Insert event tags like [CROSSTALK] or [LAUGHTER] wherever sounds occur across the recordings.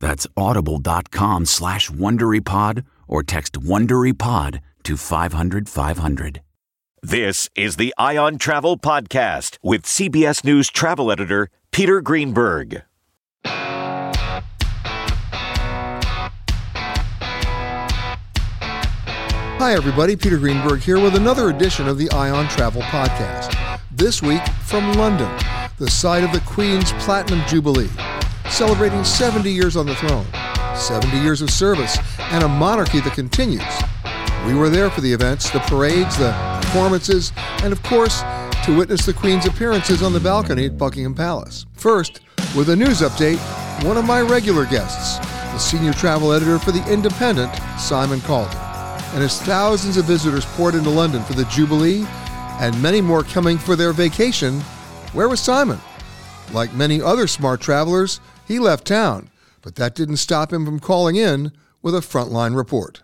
That's audible.com slash WonderyPod or text WonderyPod to 500 500. This is the Eye on Travel Podcast with CBS News travel editor Peter Greenberg. Hi, everybody. Peter Greenberg here with another edition of the Eye on Travel Podcast. This week from London, the site of the Queen's Platinum Jubilee celebrating 70 years on the throne, 70 years of service, and a monarchy that continues. We were there for the events, the parades, the performances, and of course, to witness the Queen's appearances on the balcony at Buckingham Palace. First, with a news update, one of my regular guests, the senior travel editor for The Independent, Simon Calder. And as thousands of visitors poured into London for the Jubilee, and many more coming for their vacation, where was Simon? Like many other smart travelers, he left town, but that didn't stop him from calling in with a frontline report.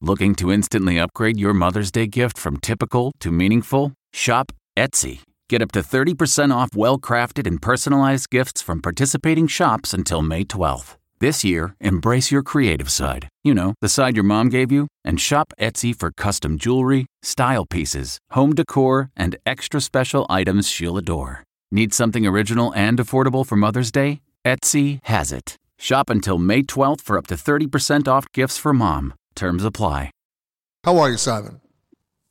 Looking to instantly upgrade your Mother's Day gift from typical to meaningful? Shop Etsy. Get up to 30% off well crafted and personalized gifts from participating shops until May 12th. This year, embrace your creative side. You know, the side your mom gave you, and shop Etsy for custom jewelry, style pieces, home decor, and extra special items she'll adore. Need something original and affordable for Mother's Day? Etsy has it. Shop until May 12th for up to 30% off gifts for mom. Terms apply. How are you, Simon? [LAUGHS]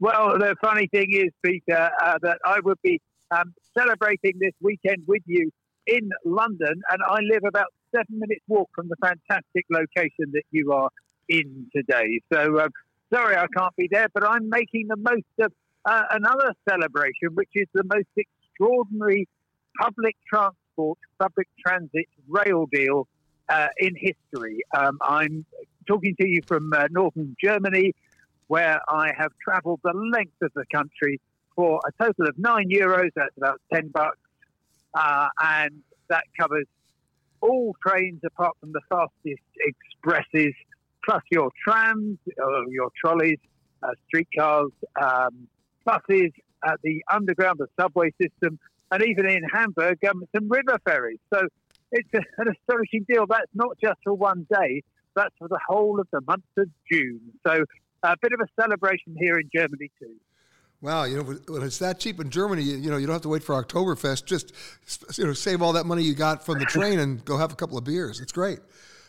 well, the funny thing is, Peter, uh, that I would be um, celebrating this weekend with you in London, and I live about seven minutes walk from the fantastic location that you are in today. So, uh, sorry I can't be there, but I'm making the most of uh, another celebration, which is the most extraordinary public transport, public transit rail deal uh, in history. Um, I'm talking to you from uh, northern Germany, where I have travelled the length of the country for a total of nine euros. That's about ten bucks, uh, and that covers all trains apart from the fastest expresses, plus your trams, uh, your trolleys, uh, streetcars, um, buses, uh, the underground, the subway system, and even in Hamburg, um, some river ferries. So it's a, [LAUGHS] an astonishing deal. That's not just for one day, that's for the whole of the month of June. So a bit of a celebration here in Germany, too. Wow, you know, when it's that cheap in Germany, you, you know, you don't have to wait for Oktoberfest. Just, you know, save all that money you got from the [LAUGHS] train and go have a couple of beers. It's great.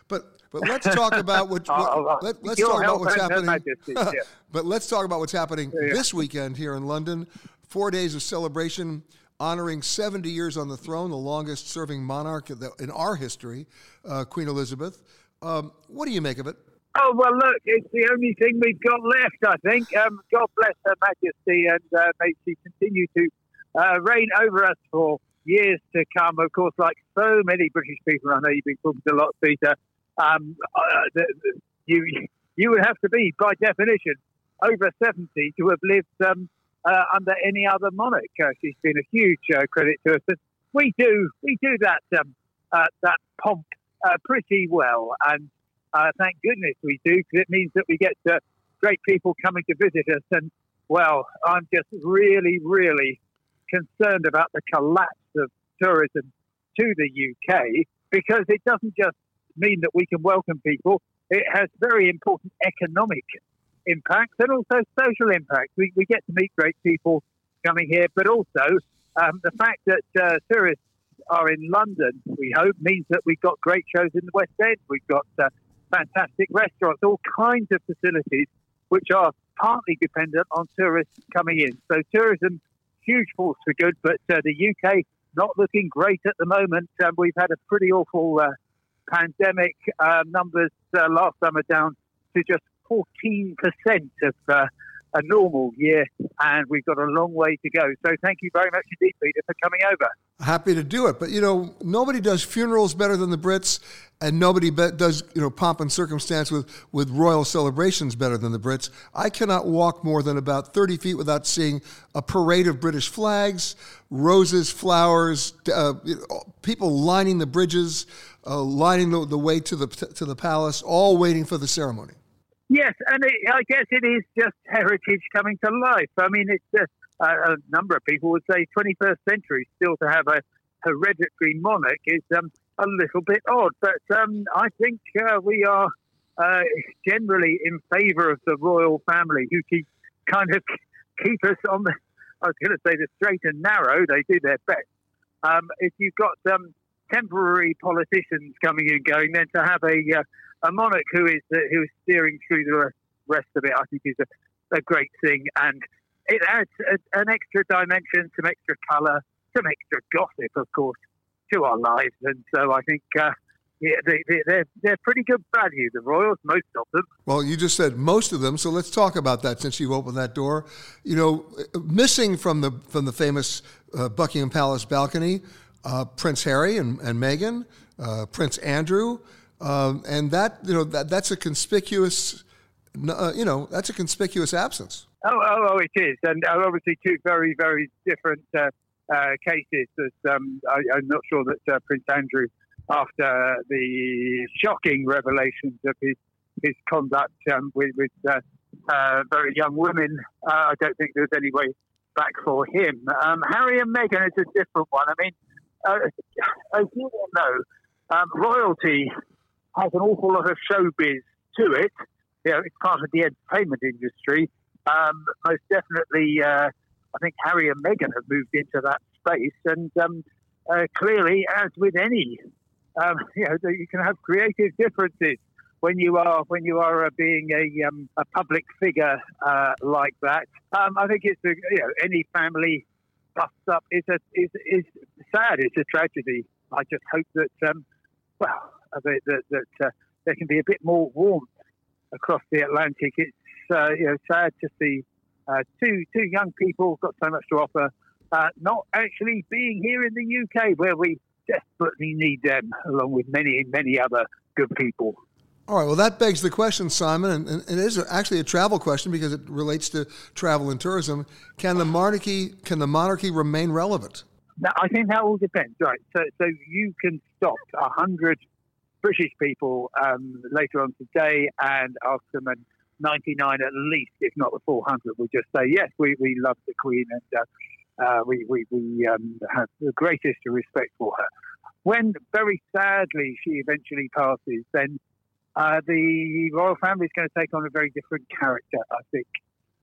But but let's talk about what, what let, us talk about what's happening. Yeah. [LAUGHS] but let's talk about what's happening yeah. this weekend here in London. Four days of celebration honoring 70 years on the throne, the longest serving monarch in our history, uh, Queen Elizabeth. Um, what do you make of it? Oh, well, look, it's the only thing we've got left, I think. Um, God bless Her Majesty, and uh, may she continue to uh, reign over us for years to come. Of course, like so many British people, I know you've been talking to a lot, Peter. Um, uh, you you would have to be, by definition, over seventy to have lived um, uh, under any other monarch. Uh, she's been a huge uh, credit to us. We do we do that um, uh, that pomp uh, pretty well, and thank goodness we do because it means that we get great people coming to visit us. And well, I'm just really, really concerned about the collapse of tourism to the UK because it doesn't just mean that we can welcome people, it has very important economic impacts and also social impacts. We, we get to meet great people coming here, but also um, the fact that uh, tourists are in London, we hope, means that we've got great shows in the West End. We've got uh, fantastic restaurants, all kinds of facilities which are partly dependent on tourists coming in. So tourism, huge force for good, but uh, the UK not looking great at the moment. Um, we've had a pretty awful uh, pandemic. Uh, numbers uh, last summer down to just 14% of uh, a normal year, and we've got a long way to go. So thank you very much indeed, Peter, for coming over. Happy to do it, but you know nobody does funerals better than the Brits, and nobody be- does you know pomp and circumstance with with royal celebrations better than the Brits. I cannot walk more than about thirty feet without seeing a parade of British flags, roses, flowers, uh, people lining the bridges, uh, lining the, the way to the to the palace, all waiting for the ceremony. Yes, and it, I guess it is just heritage coming to life. I mean, it's just, uh, a number of people would say 21st century still to have a hereditary monarch is um, a little bit odd, but um, I think uh, we are uh, generally in favour of the royal family, who keep kind of [LAUGHS] keep us on the. I was going to say the straight and narrow. They do their best. Um, if you've got um, temporary politicians coming and going, then to have a uh, a monarch who is uh, who is steering through the rest of it, I think is a, a great thing, and it adds a, an extra dimension, some extra colour, some extra gossip, of course, to our lives, and so I think. Uh, yeah, they, they, they're, they're pretty good value, the Royals, most of them. Well, you just said most of them, so let's talk about that since you've opened that door. You know, missing from the from the famous uh, Buckingham Palace balcony, uh, Prince Harry and, and Meghan, uh, Prince Andrew, um, and that you know that that's a conspicuous, uh, you know, that's a conspicuous absence. Oh, oh, oh, it is, and obviously two very, very different uh, uh, cases. Um, I, am not sure that uh, Prince Andrew, after the shocking revelations of his his conduct um, with, with very young women, I don't think there's any way back for him. Um, Harry and Meghan is a different one. I mean, as you all know, um, royalty has an awful lot of showbiz to it. You know, it's part of the entertainment industry. Um, most definitely, uh, I think Harry and Meghan have moved into that space, and um, uh, clearly, as with any, um, [LAUGHS] you know, you can have creative differences when you are when you are uh, being a, um, a public figure uh, like that. Um, I think it's a, you know any family busts up is a is is sad. It's a tragedy. I just hope that um, well that, that, that uh, there can be a bit more warmth across the Atlantic. It's uh, you know sad to see uh, two two young people got so much to offer, uh, not actually being here in the UK where we desperately need them, along with many many other good people. All right. Well, that begs the question, Simon, and, and it is actually a travel question because it relates to travel and tourism. Can the monarchy can the monarchy remain relevant? Now, I think that all depends. Right. So, so you can stop a hundred British people um, later on today and ask them, and 99 at least, if not the 400, will just say, yes, we, we love the Queen and uh, uh, we, we, we um, have the greatest respect for her. When, very sadly, she eventually passes, then uh, the royal family is going to take on a very different character, I think.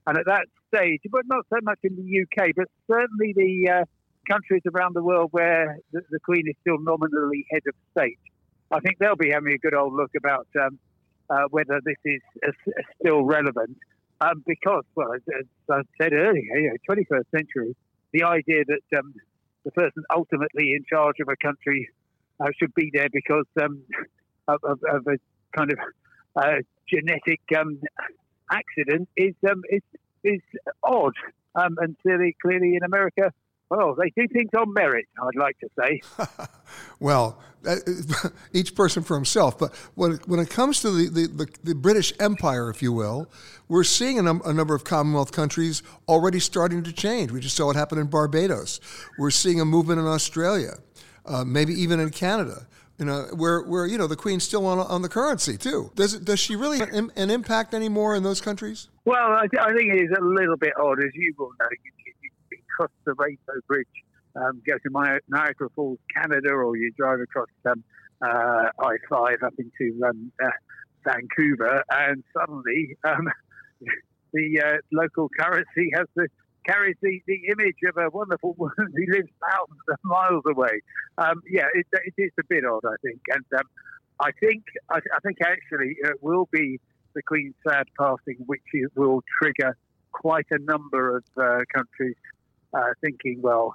And at that stage, but not so much in the UK, but certainly the uh, countries around the world where the, the Queen is still nominally head of state, I think they'll be having a good old look about um, uh, whether this is uh, still relevant. Um, because, well, as, as, I said earlier, you know, 21st century, the idea that um, the person ultimately in charge of a country uh, should be there because um, [LAUGHS] of, of, of, a kind of uh, genetic um, accident is, um, is is odd. and clearly, clearly in America, well, they do things on merit, I'd like to say. [LAUGHS] well, [LAUGHS] each person for himself. But when it, when it comes to the, the, the, the British Empire, if you will, we're seeing a, num- a, number of Commonwealth countries already starting to change. We just saw what happened in Barbados. We're seeing a movement in Australia, uh, maybe even in Canada. You know, where, where you know the Queen's still on, on the currency too. Does does she really an, an impact anymore in those countries? Well, I, I, think it is a little bit odd, as you will know. You, you, you cross the Rainbow Bridge, um, go to Niagara Falls, Canada, or you drive across um, uh, I-5 up into um, uh, Vancouver, and suddenly um, [LAUGHS] the uh, local currency has the carries the, the image of a wonderful [LAUGHS] woman who lives thousands of miles away. Um, yeah, it, it is a bit odd, I think, and um, I think I, I, think actually it will be the Queen's sad passing, which will trigger quite a number of uh, countries uh, thinking, well,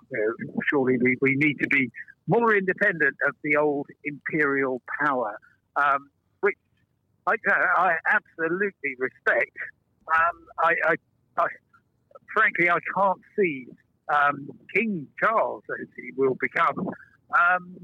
surely we, we need to be more independent of the old imperial power, um, which I, I, absolutely respect. Um, I, I, I, frankly, I can't see um, King Charles, as he will become, um,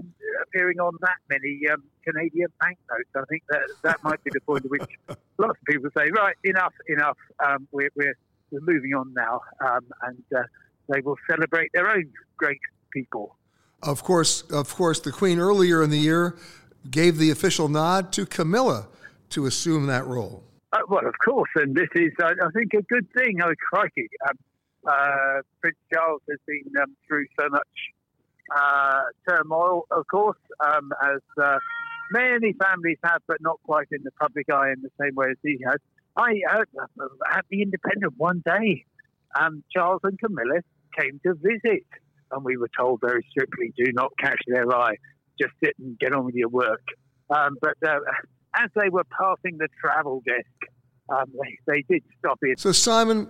appearing on that many um, Canadian banknotes. I think that that might be the point at which [LAUGHS] lots of people say, right, enough, enough. Um, we're, we're, we're moving on now, um, and uh, they will celebrate their own great people. Of course, of course, the Queen earlier in the year gave the official nod to Camilla to assume that role. Uh, well, of course, and this is, uh, I think, a good thing. Oh, crikey. Um, uh, Prince Charles has been um, through so much uh, turmoil, of course, um, as uh, many families have, but not quite in the public eye in the same way as he has. I uh, at the Independent one day, um, Charles and Camilla came to visit, and we were told very strictly, "Do not catch their eye. Just sit and get on with your work." Um, but uh, as they were passing the travel desk, um, they, they did stop it. So, Simon,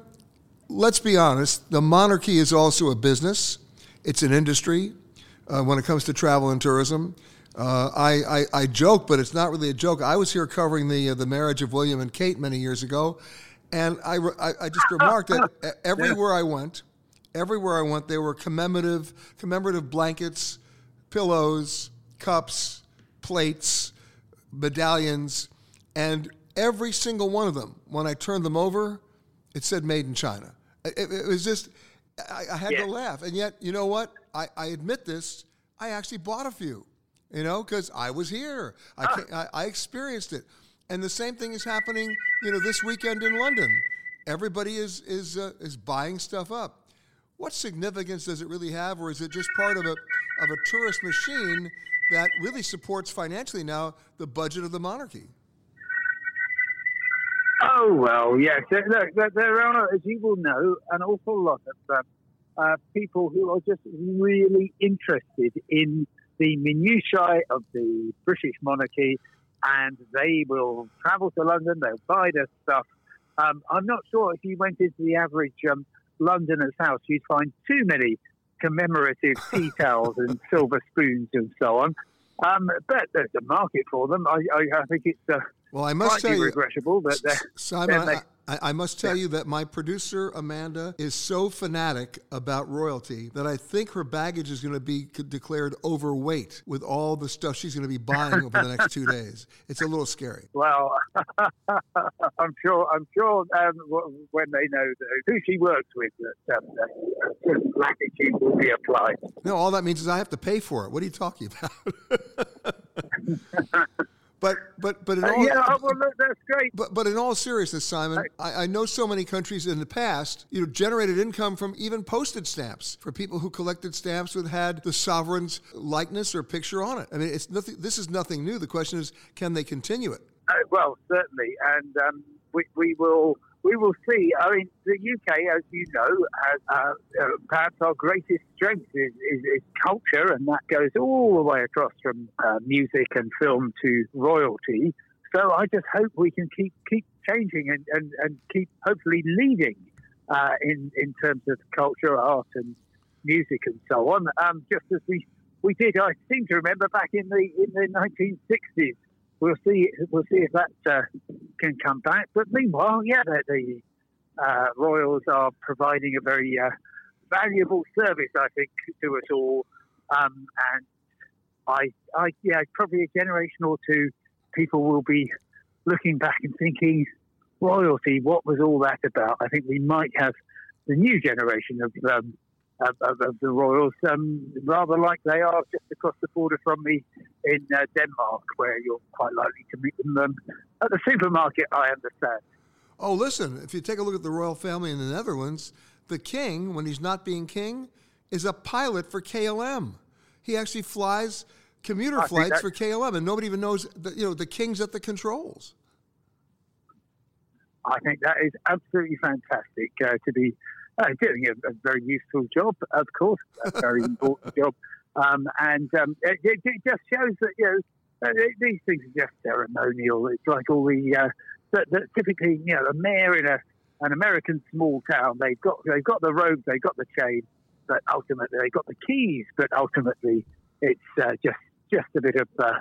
let's be honest. The monarchy is also a business. It's an industry uh, when it comes to travel and tourism. Uh, I, I, I, joke, but it's not really a joke. I was here covering the uh, the marriage of William and Kate many years ago, and I, I, I just remarked that [LAUGHS] everywhere I went, everywhere I went, there were commemorative commemorative blankets, pillows, cups, plates, medallions, and every single one of them, when I turned them over, it said "Made in China." It, it was just I, I had yeah. to laugh, and yet you know what? I, I admit this. I actually bought a few, you know, because I was here. I, I, I experienced it, and the same thing is happening, you know, this weekend in London. Everybody is is uh, is buying stuff up. What significance does it really have, or is it just part of a of a tourist machine that really supports financially now the budget of the monarchy? Oh well, yes. Look, there are, as you will know, an awful lot of um, uh, people who are just really interested in the minutiae of the British monarchy, and they will travel to London. They'll buy their stuff. Um, I'm not sure if you went into the average um, Londoner's house, you'd find too many commemorative tea [LAUGHS] towels and silver spoons and so on. Um, but there's a market for them. I, I, I think it's uh, well, I must tell you, regrettable, but Simon, I, I, must tell yeah. you that my producer Amanda is so fanatic about royalty that I think her baggage is going to be declared overweight with all the stuff she's going to be buying over the next two [LAUGHS] days. It's a little scary. Well, [LAUGHS] I'm sure. I'm sure um, when they know who she works with, that um, latitude will be applied. No, all that means is I have to pay for it. What are you talking about? [LAUGHS] But but but in uh, all, yeah, oh, well, that's great. But but in all seriousness, Simon, I, I, know so many countries in the past, you know, generated income from even postage stamps for people who collected stamps that had the sovereign's likeness or picture on it. I mean, it's nothing. This is nothing new. The question is, can they continue it? Uh, well, certainly, and um, we we will we will see. I mean, the UK, as you know, has uh, uh, perhaps our greatest strength is, is, is, culture, and that goes all the way across from uh, music and film to royalty. So I just hope we can keep keep changing and, and, and keep hopefully leading uh, in in terms of culture, art, and music and so on. Um, just as we we did, I seem to remember back in the in the 1960s we'll see. We'll see if that uh, can come back. But meanwhile, yeah, the, the uh, Royals are providing a very, uh, valuable service, I think, to us all. Um, and I, I, yeah, probably a generation or two, people will be looking back and thinking, royalty, what was all that about? I think we might have the new generation of um, of, of, of, the royals, um, rather like they are just across the border from me in uh, Denmark, where you're quite likely to meet them um, at the supermarket. I understand. Oh, listen! If you take a look at the royal family in the Netherlands, the king, when he's not being king, is a pilot for KLM. He actually flies commuter I flights for KLM, and nobody even knows that you know the king's at the controls. I think that is absolutely fantastic uh, to be uh, doing a, a, very useful job, of course, a very [LAUGHS] important job, um, and um, it, it, it, just shows that you know uh, these things are just ceremonial. It's like all the uh, that, that typically you know a mayor in a an American small town. They've got they've got the robes, they've got the chain, but ultimately they've got the keys. But ultimately, it's uh, just just a bit of uh,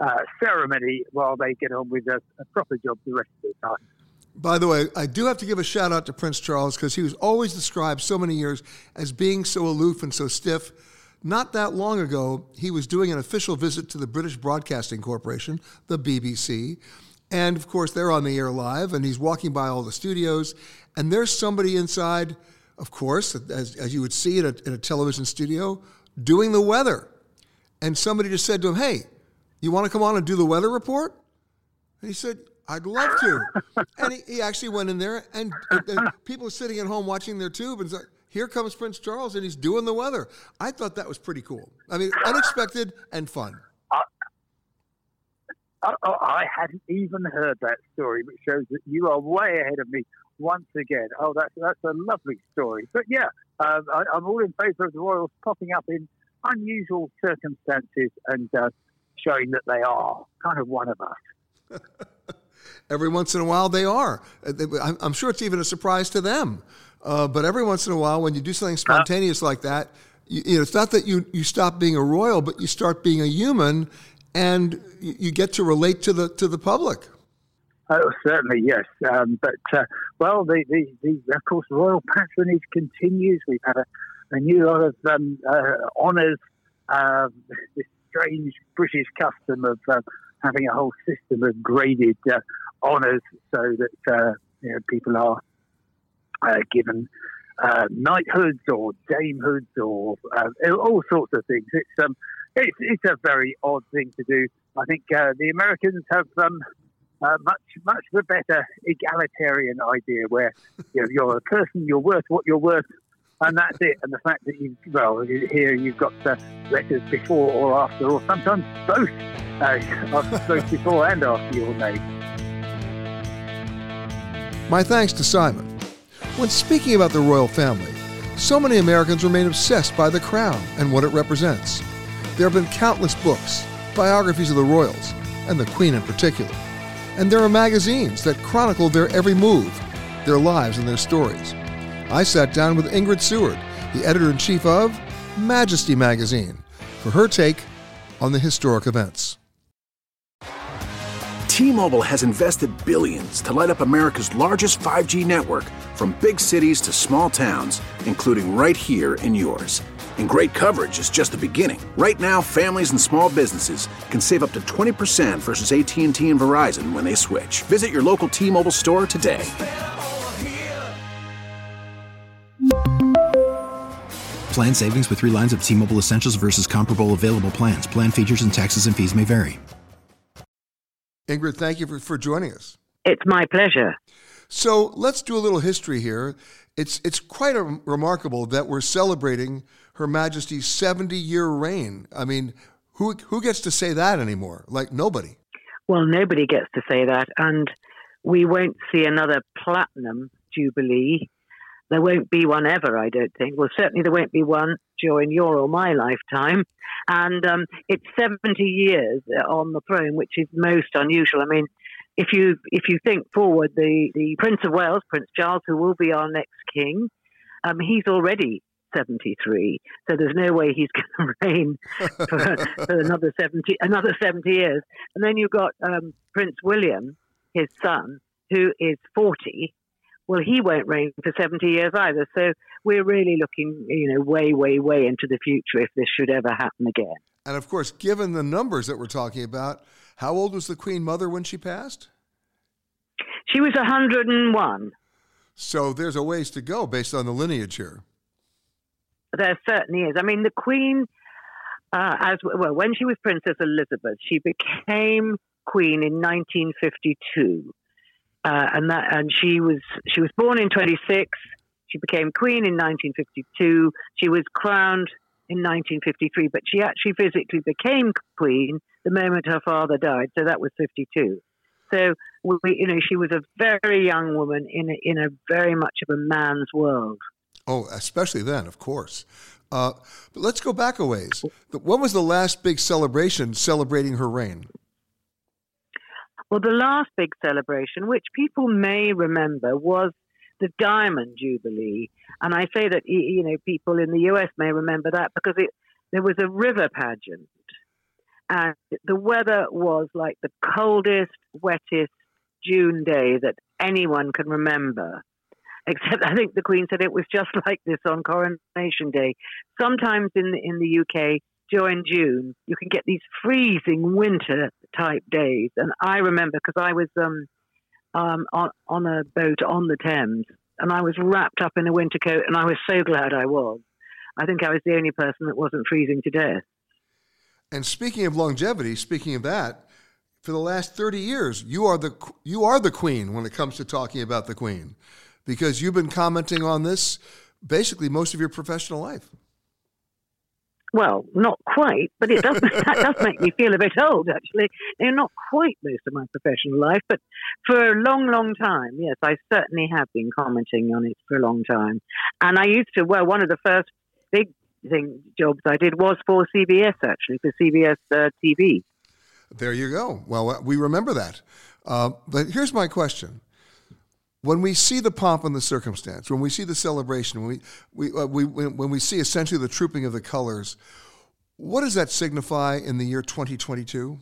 uh, ceremony while they get on with a, a, proper job the rest of the time. By the way, I do have to give a shout out to Prince Charles because he was always described so many years as being so aloof and so stiff. Not that long ago, he was doing an official visit to the British Broadcasting Corporation, the BBC. And of course, they're on the air live, and he's walking by all the studios, and there's somebody inside, of course, as, as you would see in a, in a television studio, doing the weather. And somebody just said to him, Hey, you want to come on and do the weather report? And he said, I'd love to. and he, he, actually went in there, and, and, people sitting at home watching their tube, and like, here comes Prince Charles, and he's doing the weather. I thought that was pretty cool. I mean, unexpected and fun. I, I hadn't even heard that story, which shows that you are way ahead of me once again. Oh, that's that's a lovely story. But yeah, um, I, am all in favour of the Royals popping up in unusual circumstances and uh, showing that they are kind of one of us. [LAUGHS] every once in a while they are. Uh, I'm sure it's even a surprise to them. Uh, but every once in a while, when you do something spontaneous like that, you, you know, it's not that you, you stop being a royal, but you start being a human, and you, you get to relate to the to the public. Oh, certainly, yes. Um, but uh, well, the, the, the, of course royal patronage continues. We've had a, a new lot of um, uh, honours. Uh, [LAUGHS] this strange British custom of uh, having a whole system of graded uh, honours so that uh, you know, people are uh, given uh, knighthoods or damehoods or uh, all sorts of things. It's um, it's, it's a very odd thing to do. I think uh, the Americans have um, much much the better egalitarian idea, where you know, you're a person, you're worth what you're worth, and that's it. And the fact that you well here you've got uh, letters before or after, or sometimes both, uh, [LAUGHS] both before and after your name. My thanks to Simon. When speaking about the royal family, so many Americans remain obsessed by the crown and what it represents. There have been countless books, biographies of the royals, and the Queen in particular. And there are magazines that chronicle their every move, their lives, and their stories. I sat down with Ingrid Seward, the editor in chief of Majesty magazine, for her take on the historic events. T-Mobile has invested billions to light up America's largest 5G network from big cities to small towns, including right here in yours. And great coverage is just the beginning. Right now, families and small businesses can save up to 20% versus AT&T and Verizon when they switch. Visit your local T-Mobile store today. Plan savings with 3 lines of T-Mobile Essentials versus comparable available plans. Plan features and taxes and fees may vary. Ingrid, thank you for, for joining us. It's my pleasure. So let's do a little history here. It's, it's quite a, remarkable that we're celebrating Her Majesty's 70 year reign. I mean, who, who gets to say that anymore? Like nobody. Well, nobody gets to say that. And we won't see another platinum jubilee. There won't be one ever, I don't think. Well, certainly there won't be one during your or my lifetime and um, it's 70 years on the throne, which is most unusual. I mean, if you if you think forward, the, the Prince of Wales, Prince Charles, who will be our next king, um, he's already 73, so there's no way he's [LAUGHS] going to reign for, for, another 70 another 70 years. And then you've got um, Prince William, his son, who is 40, well, he won't reign for 70 years either. So we're really looking, you know, way, way, way into the future if this should ever happen again. And of course, given the numbers that we're talking about, how old was the Queen Mother when she passed? She was 101. So there's a ways to go based on the lineage here. There certainly is. I mean, the Queen, uh, as well, when she was Princess Elizabeth, she became Queen in 1952, uh, and that and she was she was born in 26. She became Queen in 1952. She was crowned in 1953, but she actually physically became Queen the moment her father died. So that was 52. So we, you know, she was a very young woman in a, in a very much of a man's world. Oh, especially then, of course. Uh, but let's go back a ways. When was the last big celebration celebrating her reign? Well, the last big celebration, which people may remember, was the Diamond Jubilee. And I say that, you know, people in the US may remember that because it, there was a river pageant. And the weather was like the coldest, wettest June day that anyone can remember. Except I think the Queen said it was just [LAUGHS] like this on Coronation Day. Sometimes in in the UK, during June, you can get these freezing winter type days. And I remember because I was um, um, on, on a boat on the Thames and I was wrapped up in a winter coat and I was so glad I was. I think I was the only person that wasn't freezing to death. And speaking of longevity, speaking of that, for the last 30 years, you are the you are the queen when it comes to talking about the queen because you've been commenting on this basically most of your professional life. Well, not quite, but it does [LAUGHS] that does make me feel a bit old actually. And not quite most of my professional life, but for a long, long time, yes, I certainly have been commenting on it for a long time. And I used to well, one of the first big thing jobs I did was for CBS actually for CBS uh, TV. There you go. Well, we remember that. Uh, but here's my question: When we see the pomp and the circumstance, when we see the celebration, when we, we, uh, we when we see essentially the trooping of the colors, what does that signify in the year 2022?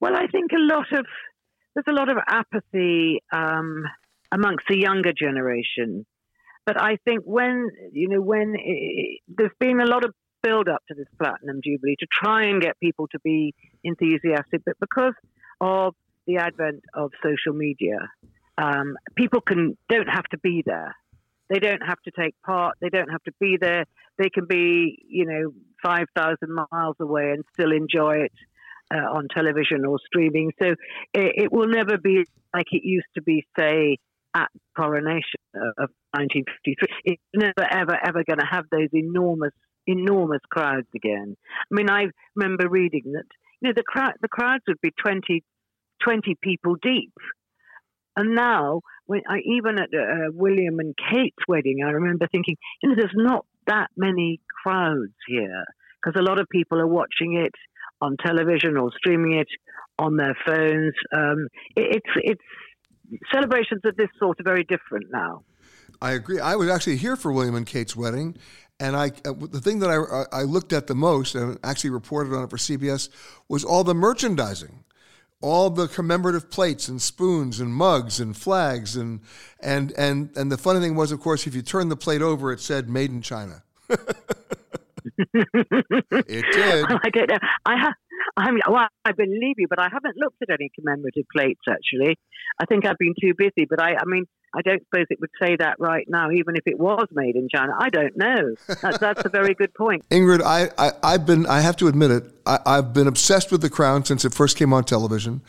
Well, I think a lot of there's a lot of apathy um, amongst the younger generation but I think when you know when it, there's been a lot of build up to this platinum jubilee to try and get people to be enthusiastic, but because of the advent of social media, um, people can don't have to be there. They don't have to take part. They don't have to be there. They can be, you know, five thousand miles away and still enjoy it uh, on television or streaming. So it, it will never be like it used to be, say, at coronation of 1953. It's never, ever, ever going to have those enormous, enormous crowds again. I mean, I remember reading that you know the crowd, the crowds would be 20, 20 people deep, and now when I, even at uh, William and Kate's wedding, I remember thinking, you know, there's not that many crowds here because a lot of people are watching it on television or streaming it on their phones. Um, it, it's it's celebrations of this sort are very different now. I agree. I was actually here for William and Kate's wedding, and I uh, the thing that I I looked at the most and actually reported on it for CBS was all the merchandising, all the commemorative plates and spoons and mugs and flags and and and and the funny thing was, of course, if you turned the plate over, it said "Made in China." [LAUGHS] it did. I don't know. I have. I mean, well, I believe you, but I haven't looked at any commemorative plates actually. I think I've been too busy. But I, I mean, I don't suppose it would say that right now, even if it was made in China. I don't know. That's, that's a very good point. [LAUGHS] Ingrid, I, I, have been, I have to admit it, I, I've been obsessed with The Crown since it first came on television.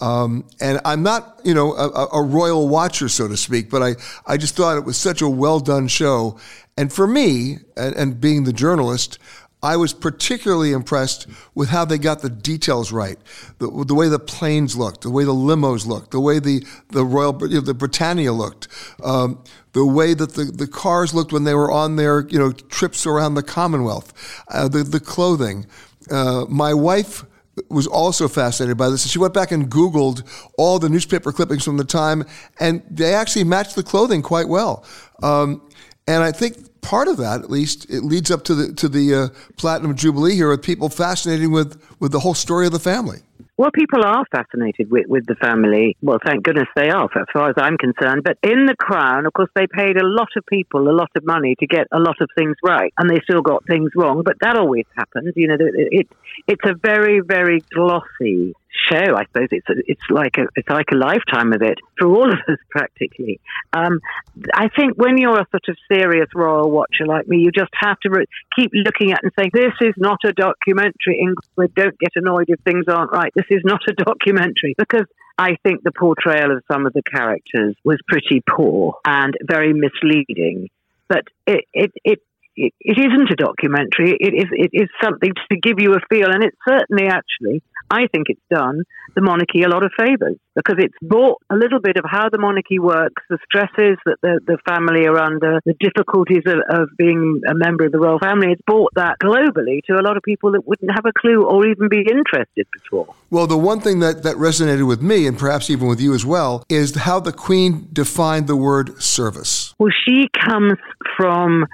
Um, and I'm not, you know, a, a, royal watcher, so to speak, but I, I just thought it was such a well done show. And for me, and, and being the journalist, I was particularly impressed with how they got the details right, the, the way the planes looked, the way the limos looked, the way the the Royal you know, the Britannia looked, um, the way that the, the cars looked when they were on their you know trips around the Commonwealth, uh, the the clothing. Uh, my wife was also fascinated by this. And she went back and Googled all the newspaper clippings from the time, and they actually matched the clothing quite well. Um, and I think part of that, at least, it leads up to the to the uh, platinum jubilee here with people fascinated with with the whole story of the family. Well, people are fascinated with, with the family. Well, thank goodness they are, as far as I'm concerned. But in the Crown, of course, they paid a lot of people a lot of money to get a lot of things right, and they still got things wrong. But that always happens. You know, it, it it's a very, very glossy show. I suppose it's it's like a it's like a lifetime of it for all of us [LAUGHS] practically. Um, I think when you're a sort of serious royal watcher like me, you just have to re- keep looking at and saying, "This is not a documentary." Ingrid, don't get annoyed if things aren't right. This is not a [LAUGHS] documentary because I think the portrayal of some of the characters was pretty poor and very misleading. But it, it, it it, it isn't a documentary. It is it is something to give you a feel, and it certainly actually I think it's done the monarchy a lot of favours because it's brought a little bit of how the monarchy works, the stresses that the, the family are under, the difficulties of, of being a member of the royal family. It's brought that globally to a lot of people that wouldn't have a clue or even be interested before. Well, the one thing that, that resonated with me, and perhaps even with you as well, is how the Queen defined the word service. Well, she comes from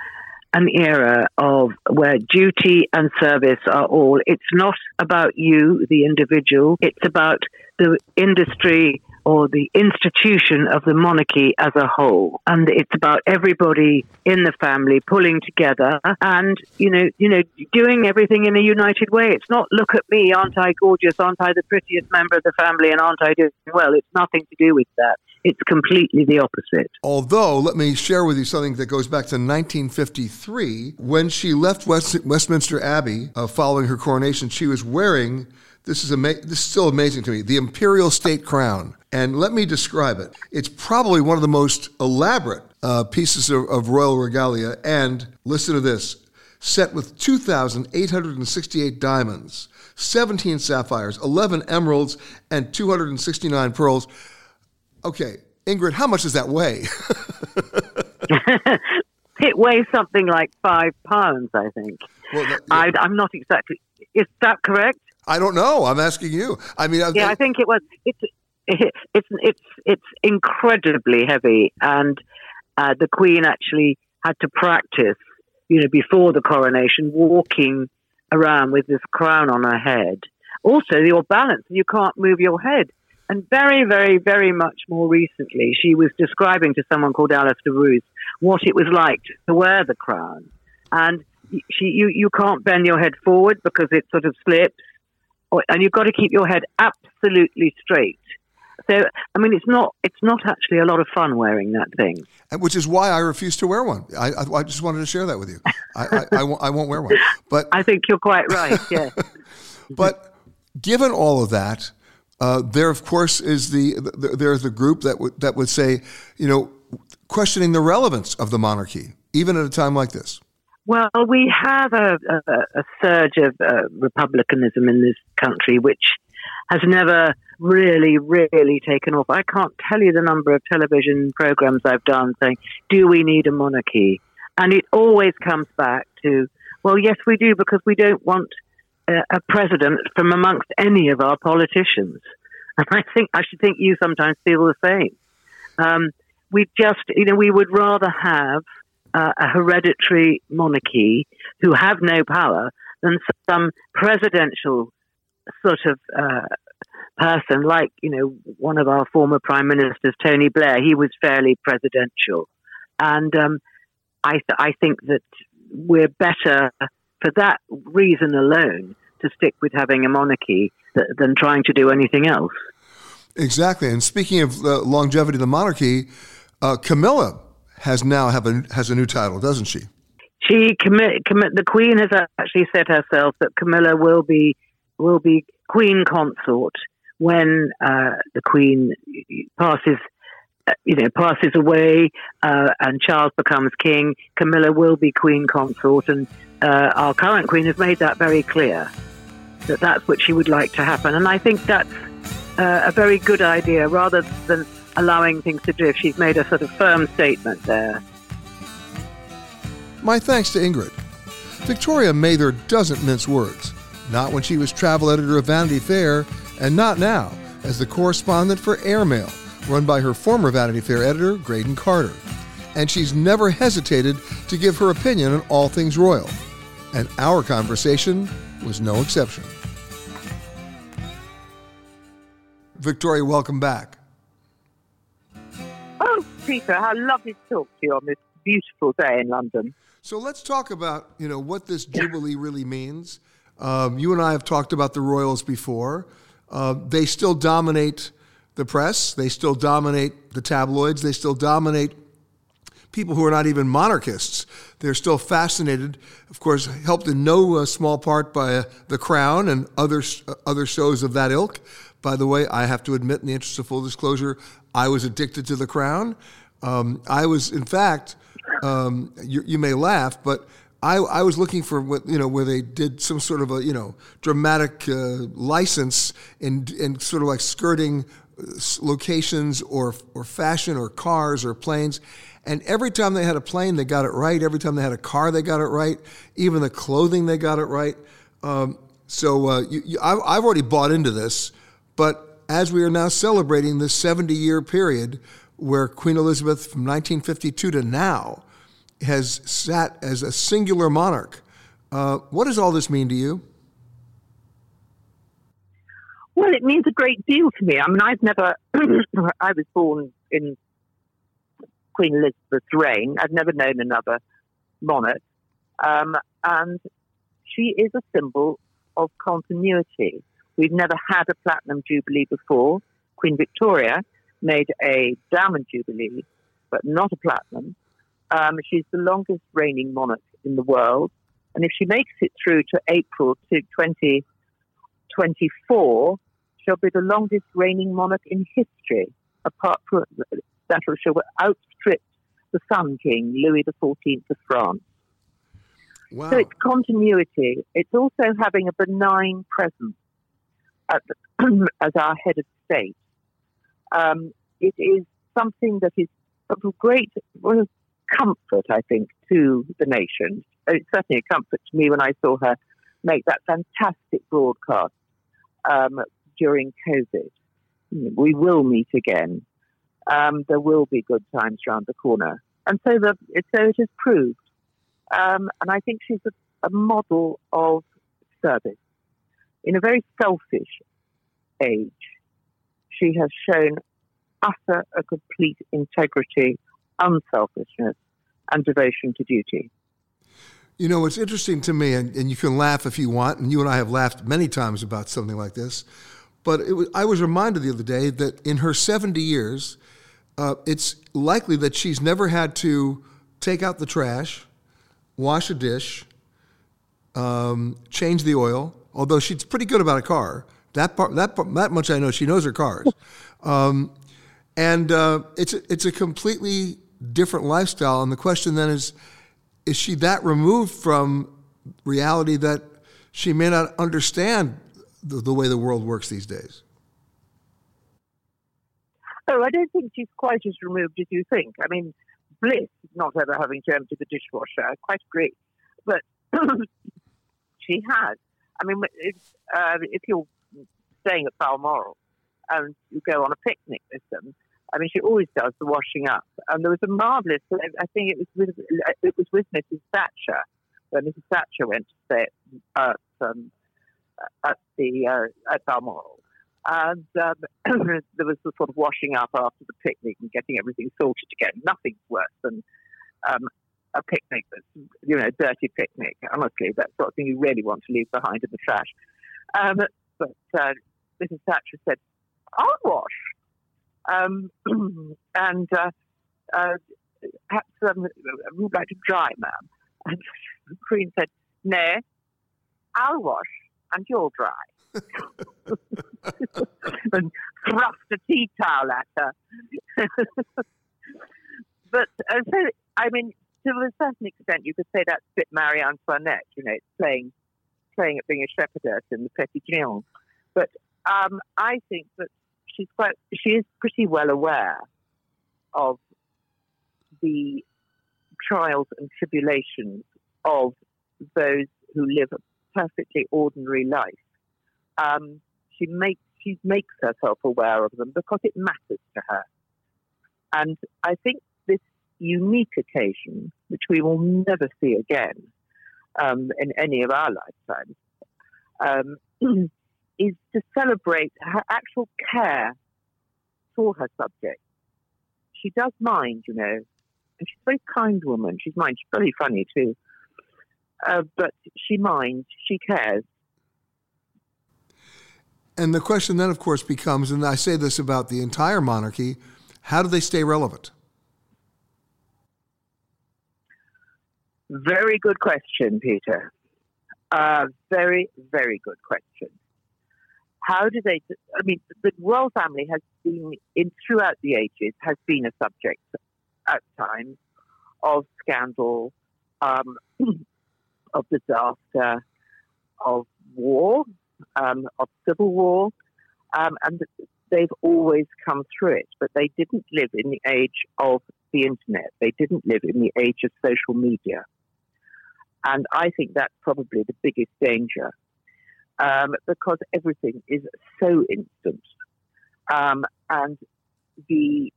an era of where duty and service are all. It's not about you, the individual. It's about the industry or the institution of the monarchy as a whole. And it's about everybody in the family pulling together and, you know, you know, doing everything in a united way. It's not look at me, aren't I gorgeous, aren't I the prettiest member of the family and aren't I doing well? It's nothing to do with that. It's completely the opposite. Although, let me share with you something that goes back to 1953. When she left West, Westminster Abbey uh, following her coronation, she was wearing this is, ama- this is still amazing to me the imperial state crown. And let me describe it. It's probably one of the most elaborate uh, pieces of, of royal regalia. And listen to this set with 2,868 diamonds, 17 sapphires, 11 emeralds, and 269 pearls. Okay, Ingrid, how much does that weigh? [LAUGHS] [LAUGHS] it weighs something like five pounds, I think. Well, that, yeah. I, am not exactly. Is that correct? I don't know. I'm asking you. I mean, yeah, I think it was. It's it's it's it's incredibly heavy, and uh, the Queen actually had to practice, you know, before the coronation, walking around with this crown on her head. Also, your balance, you can't move your head. And very, very, very much more recently, she was describing to someone called Alastair Bruce what it was like to wear the crown. And she, you, you can't bend your head forward because it sort of slips, or, and you've got to keep your head absolutely straight. So, I mean, it's not it's not actually a lot of fun wearing that thing. Which is why I refuse to wear one. I, I, I just wanted to share that with you. I, I, I, won't, I won't wear one. But [LAUGHS] I think you're quite right. Yeah. [LAUGHS] but given all of that, uh, there, of course, is the, the there's the group that would that would say, you know, questioning the relevance of the monarchy, even at a time like this. Well, we have a, a, a surge of uh, republicanism in this country, which has never really, really taken off. I can't tell you the number of television programs I've done saying, "Do we need a monarchy?" And it always comes back to, "Well, yes, we do, because we don't want." A president from amongst any of our politicians. [LAUGHS] And I think I should think you sometimes feel the same. Um, we just, you know, we would rather have uh, a hereditary monarchy who have no power than some presidential sort of uh, person, like you know, one of our former prime ministers, Tony Blair. He was fairly presidential, and um, I, th- I think that we're better for that reason alone to stick with having a monarchy th- than trying to do anything else. Exactly. And speaking of the longevity of the monarchy, uh, Camilla has now have a, has a new title, doesn't she? She commit, commit, the Queen has actually said herself that Camilla will be will be Queen consort when uh, the Queen passes uh, you know, passes away uh, and Charles becomes king, Camilla will be queen consort, and uh, our current queen has made that very clear that that's what she would like to happen. And I think that's uh, a very good idea rather than allowing things to drift. She's made a sort of firm statement there. My thanks to Ingrid. Victoria Mather doesn't mince words, not when she was travel editor of Vanity Fair, and not now as the correspondent for Air Mail, run by her former Vanity Fair editor, Graydon Carter. And she's never hesitated to give her opinion on all things royal. And our conversation was no exception. Victoria, welcome back. Oh, Peter, how lovely to talk to you on this beautiful day in London. So let's talk about you know what this jubilee really means. Um, you and I have talked about the royals before. Uh, they still dominate the press. They still dominate the tabloids. They still dominate people who are not even monarchists. They're still fascinated, of course, helped in no uh, small part by uh, The Crown and other uh, other shows of that ilk. By the way, I have to admit, in the interest of full disclosure, I was addicted to The Crown. Um, I was, in fact, um, you, you, may laugh, but I, I, was looking for what you know where they did some sort of a you know dramatic uh, license and and sort of like skirting locations or or fashion or cars or planes. And every time they had a plane, they got it right. Every time they had a car, they got it right. Even the clothing, they got it right. Um, so uh, you, you, I, I've already bought into this. But as we are now celebrating this 70 year period where Queen Elizabeth from 1952 to now has sat as a singular monarch. Uh, what does all this mean to you? Well, it means a great deal to me. I mean, I've never, [CLEARS THROAT] I was born in Queen Elizabeth's reign. I've never known another monarch. Um, and she is a symbol of continuity. We've never had a platinum jubilee before. Queen Victoria made a diamond jubilee, but not a platinum. Um, she's the longest reigning monarch in the world. And if she makes it through to April to 2024, she'll be the longest reigning monarch in history, apart from that she'll outstrip the Sun King, Louis XIV of France. Wow. So it's continuity. It's also having a benign presence the, [CLEARS THROAT] as our head of state. Um, it is something that is of great well, comfort, I think, to the nation. It's certainly a comfort to me when I saw her make that fantastic broadcast um, during COVID. We will meet again. Um, there will be good times round the corner. And so, the, so it is proved. Um, and I think she's a, a model of service. In a very selfish age, she has shown utter a complete integrity, unselfishness, and devotion to duty. You know, it's interesting to me, and, and you can laugh if you want, and you and I have laughed many times about something like this. But was, I was reminded the other day that in her 70 years, uh, it's likely that she's never had to take out the trash, wash a dish, um, change the oil, although she's pretty good about a car. That part, that part, that much I know. She knows her cars, [LAUGHS] um, and uh, it's a, it's a completely different lifestyle. And the question then is, is she that removed from reality that she may not understand the, the way the world works these days? Oh, I don't think she's quite as removed as you think. I mean, bliss not ever having to empty the dishwasher. I quite agree, but [CLEARS THROAT] she has. I mean, if, uh, if you're staying at Balmoral and you go on a picnic with them, I mean, she always does the washing up. And there was a marvelous. I think it was with it was with Mrs. Thatcher when Mrs. Thatcher went to stay at, um, at the uh, at Balmoral, and um, [CLEARS THROAT] there was the sort of washing up after the picnic and getting everything sorted again. Nothing's worse than um, a picnic that's you know a dirty picnic. Honestly, that's sort of thing you really want to leave behind in the trash. Um, but uh, Mrs. Thatcher said, "I'll wash." Um, [CLEARS THROAT] and uh, uh, perhaps um, would like to dry, ma'am. [LAUGHS] And the Queen said, "No, I'll wash and you'll dry." [LAUGHS] and thrust a tea towel at her. [LAUGHS] but uh, so, I mean, to a certain extent, you could say that's a bit Marie Antoinette. You know, it's playing playing at being a shepherdess in the Petit Trianon. But um, I think that she's quite she is pretty well aware of the trials and tribulations of those who live a perfectly ordinary life. Um, she makes she makes herself aware of them because it matters to her. And I think this unique occasion, which we will never see again um, in any of our lifetimes, um, [CLEARS THROAT] is to celebrate her actual care for her subject. She does mind, you know, and she's a very kind woman. She's mind. She's very funny too. Uh, but she minds. She cares. And the question then, of course, becomes, and I say this about the entire monarchy, how do they stay relevant? Very good question, Peter. Uh, very, very good question. How do they? I mean, the royal family has been in throughout the ages has been a subject at times of scandal, um, [CLEARS THROAT] of disaster, of war, um, of civil war, um, and they've always come through it. But they didn't live in the age of the internet. They didn't live in the age of social media. And I think that's probably the biggest danger um, because everything is so instant. Um, and the,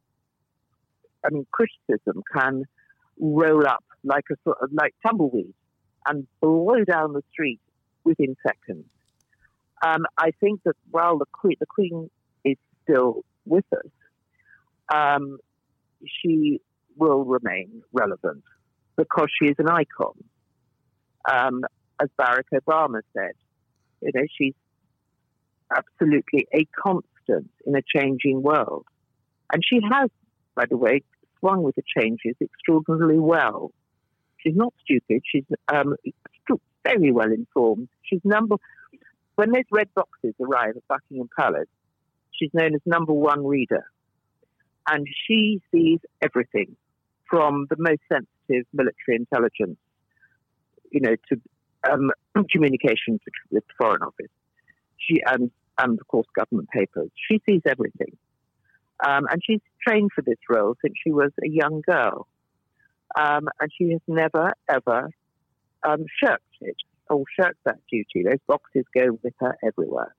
I mean, criticism can roll up like a sort of like tumbleweed and blow down the street within seconds. Um, I think that while the Queen, the Queen is still with us, um, she will remain relevant because she is an icon. Um, as Barack Obama said, you know, she's absolutely a constant in a changing world. And she has, by the way, swung with the changes extraordinarily well. She's not stupid. She's um, very well informed. She's number when those red boxes arrive at Buckingham Palace. She's known as number one reader, and she sees everything from the most sensitive military intelligence, you know, to um, [CLEARS THROAT] communications with the Foreign Office. She and and of course government papers. She sees everything, um, and she's trained for this role since she was a young girl, um, and she has never ever um, shirked it or shirked that duty. Those boxes go with her everywhere,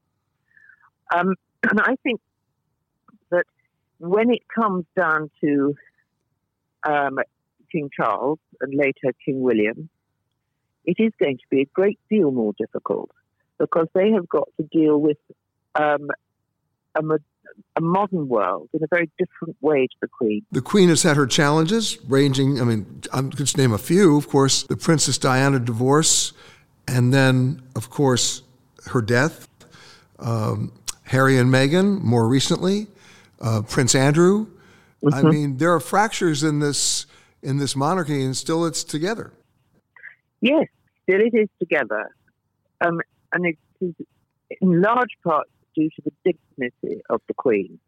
um, [CLEARS THROAT] and I think that when it comes down to um, King Charles and later King William, it is going to be a great deal more difficult because they have got to deal with um, a, a, modern world in a very different way to the Queen. The Queen has had her challenges, ranging, I mean, I'm going to name a few. Of course, the Princess Diana divorce, and then, of course, her death. Um, Harry and Meghan, more recently, uh, Prince Andrew. Mm-hmm. I mean, there are fractures in this in this monarchy, and still it's together. Yes, still it is together. Um, and it is in large part due to the dignity of the Queen.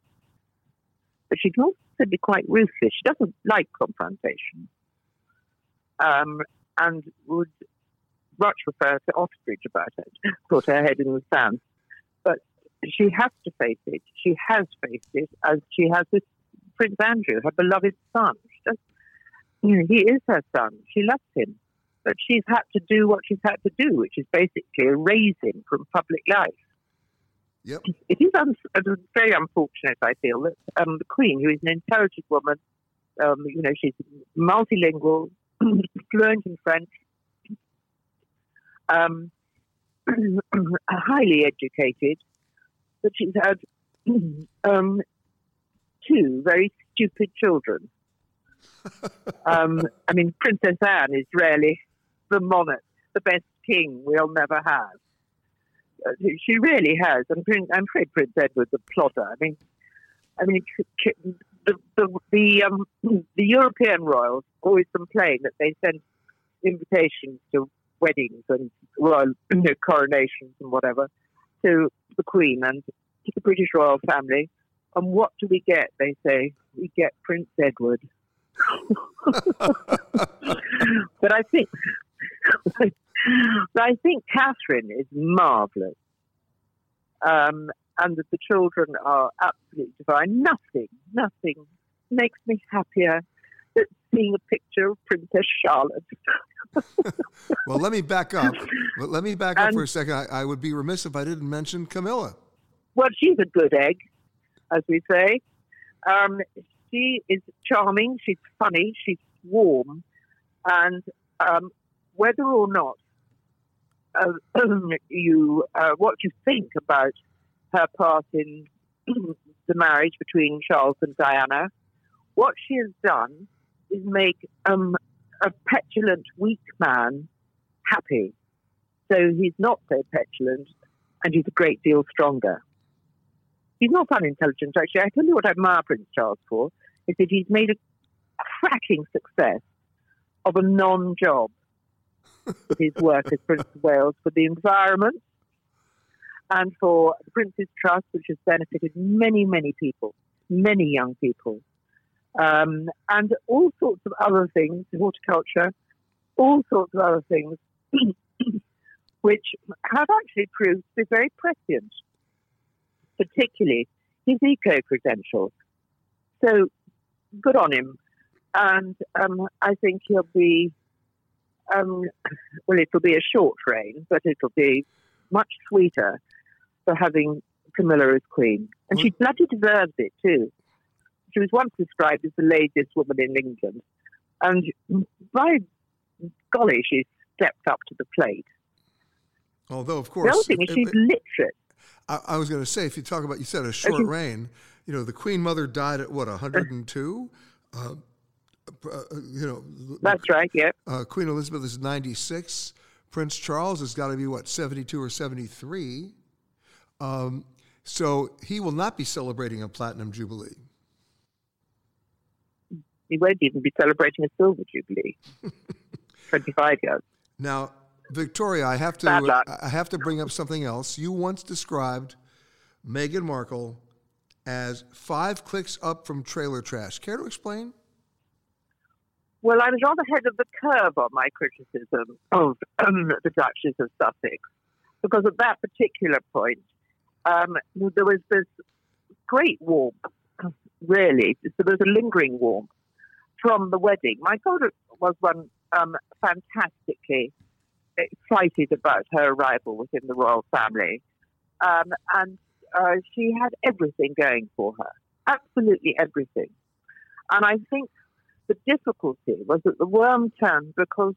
But she can also be quite ruthless. She doesn't like confrontation um, and would much prefer to ostrich about it, put her head in the sand. But she has to face it. She has faced it as she has with Prince Andrew, her beloved son. She does, you know, he is her son. She loves him but she's had to do what she's had to do, which is basically erase him from public life. Yep. It is un- very unfortunate, I feel, that um, the Queen, who is an intelligent woman, um, you know, she's multilingual, [CLEARS THROAT] fluent in French, um, [CLEARS THROAT] highly educated, but she's had [CLEARS THROAT] um, two very stupid children. [LAUGHS] um, I mean, Princess Anne is really the monarch, the best king we'll never have. Uh, she really has. And Prince, I'm afraid Prince Edward's a plotter. I mean, I mean, the the the, um, [CLEARS THROAT] the European royals always complain that they send invitations to weddings and royal [CLEARS THROAT] you know, coronations and whatever to the Queen and to the British royal family. And what do we get? They say we get Prince Edward. [LAUGHS] but I think [LAUGHS] but I think Catherine is marvellous. Um, and that the children are absolutely divine. Nothing, nothing makes me happier seeing a picture of Princess Charlotte. [LAUGHS] well, let me back up. Let me back up for a second. I, I, would be remiss if I didn't mention Camilla. Well, she's a good egg, as we say. Um, she is charming. She's funny. She's warm, and um, whether or not uh, [CLEARS THROAT] you uh, what you think about her part in [CLEARS THROAT] the marriage between Charles and Diana. What she has done is make um, a petulant, weak man happy. So he's not so petulant and he's a great deal stronger. He's not unintelligent, actually. I tell you what I admire Prince Charles for is that he's made a cracking success of a non job with [LAUGHS] his work as Prince of Wales for the environment and for the Prince's Trust, which has benefited many, many people, many young people, um, and all sorts of other things, horticulture, all sorts of other things, [CLEARS THROAT] which have actually proved to be very prescient, particularly his eco credentials. So good on him. And um, I think he'll be, um, well, it'll be a short reign, but it'll be much sweeter for having Camilla as queen. And she bloody deserves it too. She was once described as the laziest woman in England. And by golly, she stepped up to the plate. Although, of course, the other thing is she's literate. I, I, was going to say, if you talk about, you said a short reign. You know, the Queen Mother died at what 102. Uh, uh, you know, that's right. Yeah. Uh, Queen Elizabeth is 96. Prince Charles has got to be what 72 or 73. Um, so he will not be celebrating a platinum jubilee. He won't even be celebrating a silver jubilee. [LAUGHS] 25 years. Now, Victoria, I have to I have to bring up something else. You once described Meghan Markle as five clicks up from trailer trash. Care to explain? Well, I was rather ahead of the curve on my criticism of um, the Duchess of Sussex, because at that particular point, um, there was this great warmth, really. So there was a lingering warmth from the wedding. My daughter was one um, fantastically excited about her arrival within the royal family. Um, and uh, she had everything going for her, absolutely everything. And I think the difficulty was that the worm turned because,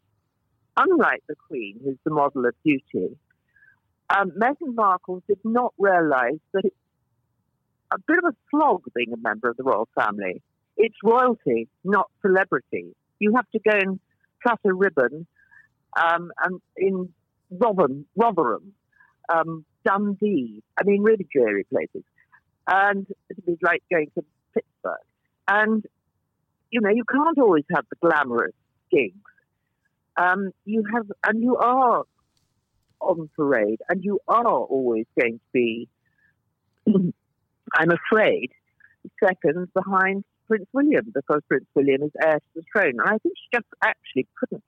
unlike the Queen, who's the model of beauty, um, Meghan Markle did not realize that it's a bit of a slog being a member of the royal family. It's royalty, not celebrity. You have to go and cut a ribbon um, and in Rotherham, Rotherham um, Dundee, I mean, really dreary places. And it like going to Pittsburgh. And, you know, you can't always have the glamorous gigs. Um, you have, and you are on parade, and you are always going to be, [CLEARS THROAT] I'm afraid, second behind Prince William because Prince William is heir to the throne. And I think she just actually couldn't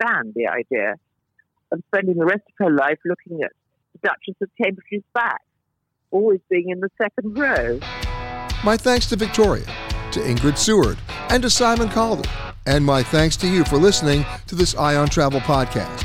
stand the idea of spending the rest of her life looking at the Duchess of Cambridge's back, always being in the second row. My thanks to Victoria, to Ingrid Seward, and to Simon Calder. And my thanks to you for listening to this Eye on Travel podcast.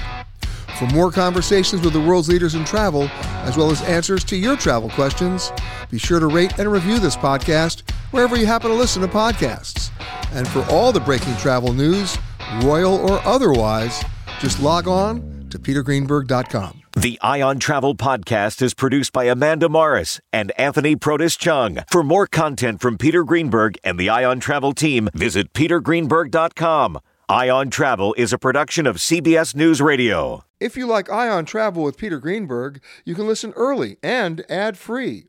For more conversations with the world's leaders in travel, as well as answers to your travel questions, be sure to rate and review this podcast wherever you happen to listen to podcasts. And for all the breaking travel news, royal or otherwise, just log on to petergreenberg.com. The Eye on Travel podcast is produced by Amanda Morris and Anthony Protis Chung. For more content from Peter Greenberg and the Eye on Travel team, visit petergreenberg.com. Eye on Travel is a production of CBS News Radio. If you like Eye on Travel with Peter Greenberg, you can listen early and ad-free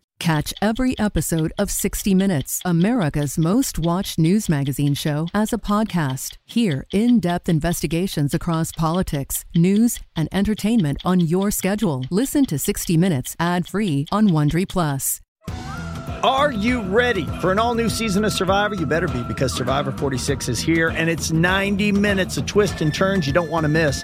Catch every episode of 60 Minutes, America's most watched news magazine show, as a podcast. Hear in depth investigations across politics, news, and entertainment on your schedule. Listen to 60 Minutes ad free on Wondery Plus. Are you ready for an all new season of Survivor? You better be because Survivor 46 is here and it's 90 minutes of twists and turns you don't want to miss.